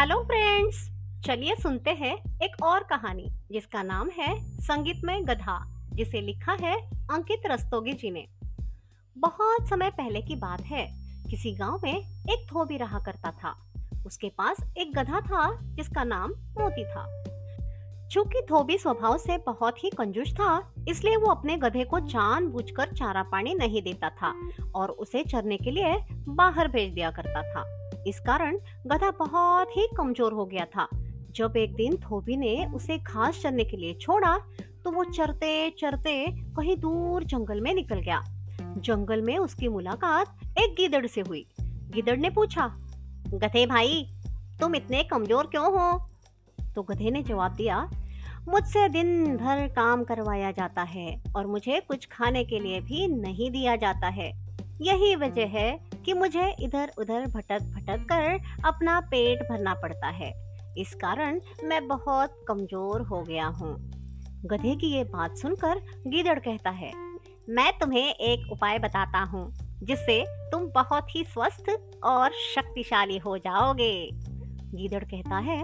Hello friends चलिए सुनते हैं एक और कहानी, जिसका नाम है संगीत में गधा, जिसे लिखा है अंकित रस्तोगी जी ने। बहुत समय पहले की बात है। किसी गाँव में एक धोबी रहा करता था। उसके पास एक गधा था, जिसका नाम मोती था। चूँकि धोबी स्वभाव से बहुत ही कंजूस था, इसलिए वो अपने गधे को जानबूझकर चारा पानी नहीं देता था और उसे चरने के लिए बाहर भेज दिया करता था। इस कारण गधा बहुत ही कमज़ोर हो गया था। जब एक दिन धोबी ने उसे घास चरने के लिए छोड़ा तो वो चरते चरते कहीं दूर जंगल में निकल गया। जंगल में उसकी मुलाकात एक गिदड़ से हुई। गिदड़ ने पूछा, गधे भाई, तुम इतने कमज़ोर क्यों हो? तो गधे ने जवाब दिया, मुझसे दिन भर काम करवाया जाता है और मुझे कुछ खाने के लिए भी नहीं दिया जाता है। यही वजह है कि मुझे इधर उधर भटक भटक कर अपना पेट भरना पड़ता है। इस कारण मैं बहुत कमज़ोर हो गया हूँ। गधे की ये बात सुनकर गीदड़ कहता है, मैं तुम्हें एक उपाय बताता हूँ, जिससे तुम बहुत ही स्वस्थ और शक्तिशाली हो जाओगे। गीदड़ कहता है,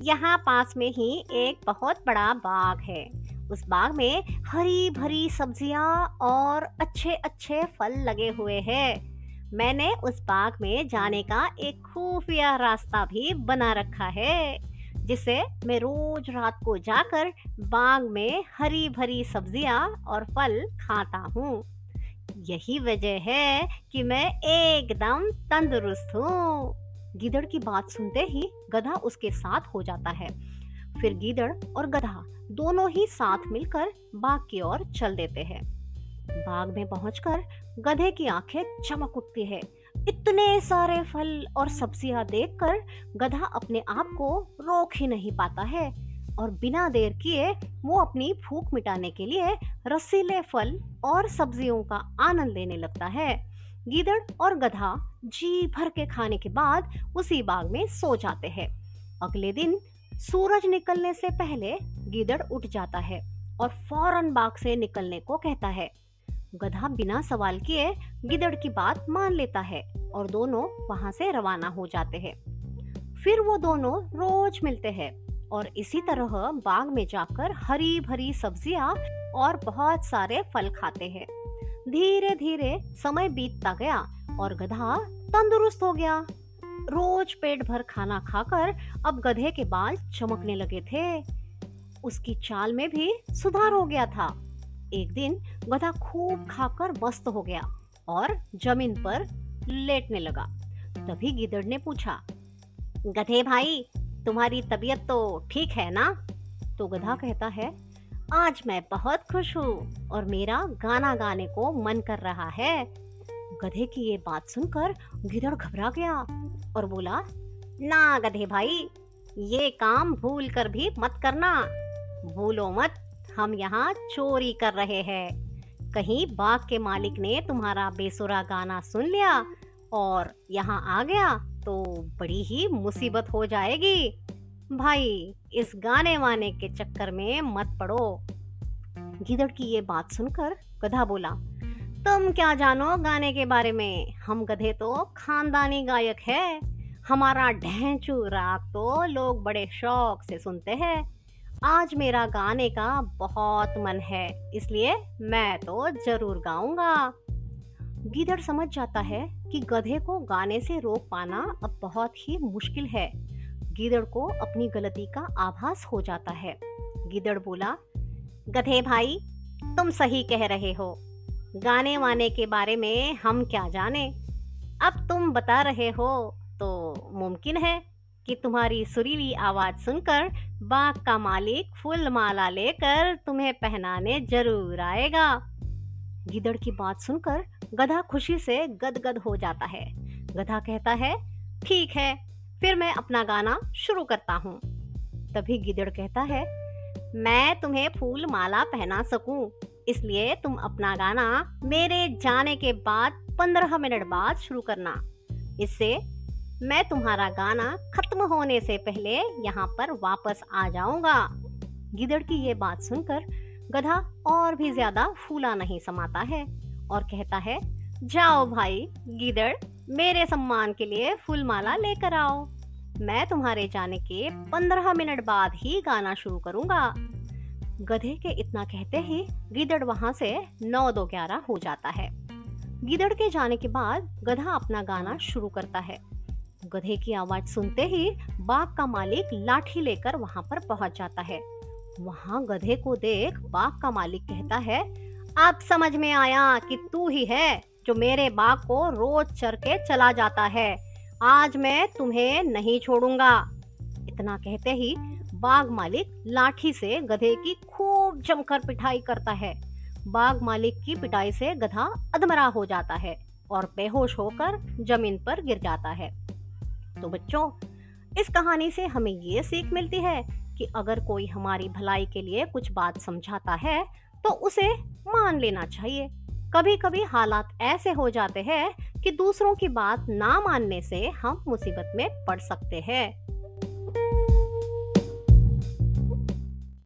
यहाँ पास में ही एक बहुत बड़ा बाग है। उस बाग में हरी भरी सब्ज़ियाँ और अच्छे अच्छे फल लगे हुए हैं। मैंने उस बाग में जाने का एक खुफिया रास्ता भी बना रखा है जिसे मैं रोज रात को जाकर बाग में हरी भरी सब्ज़ियाँ और फल खाता हूँ। यही वजह है कि मैं एकदम तंदुरुस्त हूँ। गीदड़ की बात सुनते ही गधा उसके साथ हो जाता है। फिर गीदड़ और गधा दोनों ही साथ मिलकर बाग की ओर चल देते हैं। बाग में पहुंचकर गधे की आँखें चमक उठती है। इतने सारे फल और सब्ज़ियाँ देखकर गधा अपने आप को रोक ही नहीं पाता है और बिना देर किए वो अपनी भूख मिटाने के लिए रसीले फल और सब्जियों का आनंद लेने लगता है। गीदड़ और गधा जी भर के खाने के बाद उसी बाग में सो जाते हैं। अगले दिन सूरज निकलने से पहले गीदड़ उठ जाता है और फ़ौरन बाग से निकलने को कहता है। गधा बिना सवाल किए गिदड़ की बात मान लेता है और दोनों वहाँ से रवाना हो जाते हैं। फिर वो दोनों रोज मिलते हैं और इसी तरह बाग में जाकर हरी भरी सब्ज़ियाँ और बहुत सारे फल खाते हैं। धीरे धीरे समय बीतता गया और गधा तंदुरुस्त हो गया। रोज पेट भर खाना खाकर अब गधे के बाल चमकने लगे थे। उसकी चाल में भी सुधार हो गया था। एक दिन गधा खूब खाकर मस्त हो गया और ज़मीन पर लेटने लगा। तभी गिदड़ ने पूछा गधे भाई तुम्हारी तबीयत तो ठीक है ना? तो गधा कहता है आज मैं बहुत खुश हूँ और मेरा गाना गाने को मन कर रहा है। गधे की ये बात सुनकर गिदड़ घबरा गया और बोला ना गधे भाई ये काम भूल कर भी मत करना। भूलो मत। हम यहाँ चोरी कर रहे हैं। कहीं बाग के मालिक ने तुम्हारा बेसुरा गाना सुन लिया और यहाँ आ गया तो बड़ी ही मुसीबत हो जाएगी। भाई, इस गाने वाने के चक्कर में मत पड़ो। गिदड़ की ये बात सुनकर गधा बोला, तुम क्या जानो गाने के बारे में? हम गधे तो खानदानी गायक है। हमारा ढेंचू राग तो लोग बड़े शौक से सुनते हैं। आज मेरा गाने का बहुत मन है, इसलिए मैं तो ज़रूर गाऊँगा। गिदड़ समझ जाता है कि गधे को गाने से रोक पाना अब बहुत ही मुश्किल है। गिदड़ को अपनी गलती का आभास हो जाता है। गिदड़ बोला, गधे भाई, तुम सही कह रहे हो। गाने वाने के बारे में हम क्या जाने? अब तुम बता रहे हो तो मुमकिन है। कि तुम्हारी सुरीली आवाज़ सुनकर बाग का मालिक फुल माला लेकर तुम्हें पहनाने ज़रूर आएगा। गिदड़ की बात सुनकर गधा खुशी से गदगद हो जाता है। गधा कहता है, ठीक है, फिर मैं अपना गाना शुरू करता हूँ। तभी गिदड़ कहता है, मैं तुम्हें फूल माला पहना सकूँ, इसलिए तुम अपना गाना मेरे जाने के बाद पंद्रह मिनट बाद शुरू करना। इससे मैं तुम्हारा गाना खत्म होने से पहले यहाँ पर वापस आ जाऊँगा। गिदड़ की ये बात सुनकर गधा और भी ज़्यादा फूला नहीं समाता है और कहता है, जाओ भाई, गिदड़, मेरे सम्मान के लिए फूल माला लेकर आओ। मैं तुम्हारे जाने के पंद्रह मिनट बाद ही गाना शुरू करूँगा गधे के इतना कहते ही गिदड़ वहाँ से नौ दो ग्यारह हो जाता है। गिदड़ के जाने के बाद गधा अपना गाना शुरू करता है। गधे की आवाज़ सुनते ही बाघ का मालिक लाठी लेकर वहाँ पर पहुँच जाता है। वहाँ गधे को देख बाघ का मालिक कहता है अब समझ में आया कि तू ही है जो मेरे बाघ को रोज चर के चला जाता है। आज मैं तुम्हें नहीं छोड़ूँगा। इतना कहते ही बाघ मालिक लाठी से गधे की खूब जमकर पिटाई करता है। बाघ मालिक की पिटाई से गधा अधमरा हो जाता है और बेहोश होकर ज़मीन पर गिर जाता है। तो बच्चों, इस कहानी से हमें ये सीख मिलती है कि अगर कोई हमारी भलाई के लिए कुछ बात समझाता है तो उसे मान लेना चाहिए। कभी कभी हालात ऐसे हो जाते हैं कि दूसरों की बात ना मानने से हम मुसीबत में पड़ सकते हैं।